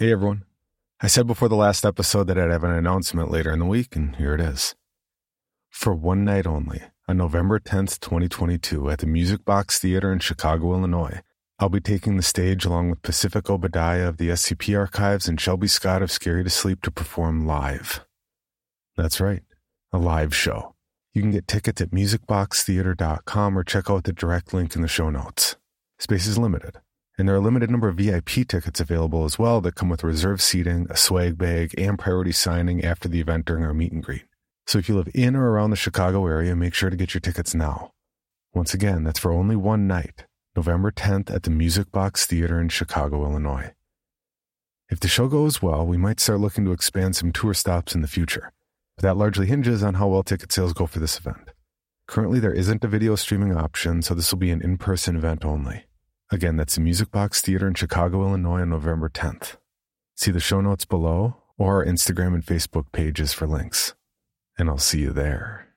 Hey everyone. I said before the last episode that I'd have an announcement later in the week, and here it is. For one night only, on November 10th, 2022, at the Music Box Theatre in Chicago, Illinois, I'll be taking the stage along with Pacific Obadiah of the SCP Archives and Shelby Scott of Scare You To Sleep to perform live. That's right, a live show. You can get tickets at musicboxtheatre.com or check out the direct link in the show notes. Space is limited, and there are a limited number of VIP tickets available as well that come with reserved seating, a swag bag, and priority signing after the event during our meet and greet. So if you live in or around the Chicago area, make sure to get your tickets now. Once again, that's for only one night, November 10th at the Music Box Theatre in Chicago, Illinois. If the show goes well, we might start looking to expand some tour stops in the future, but that largely hinges on how well ticket sales go for this event. Currently, there isn't a video streaming option, so this will be an in person event only. Again, that's the Music Box Theatre in Chicago, Illinois on November 10th. See the show notes below or our Instagram and Facebook pages for links. And I'll see you there.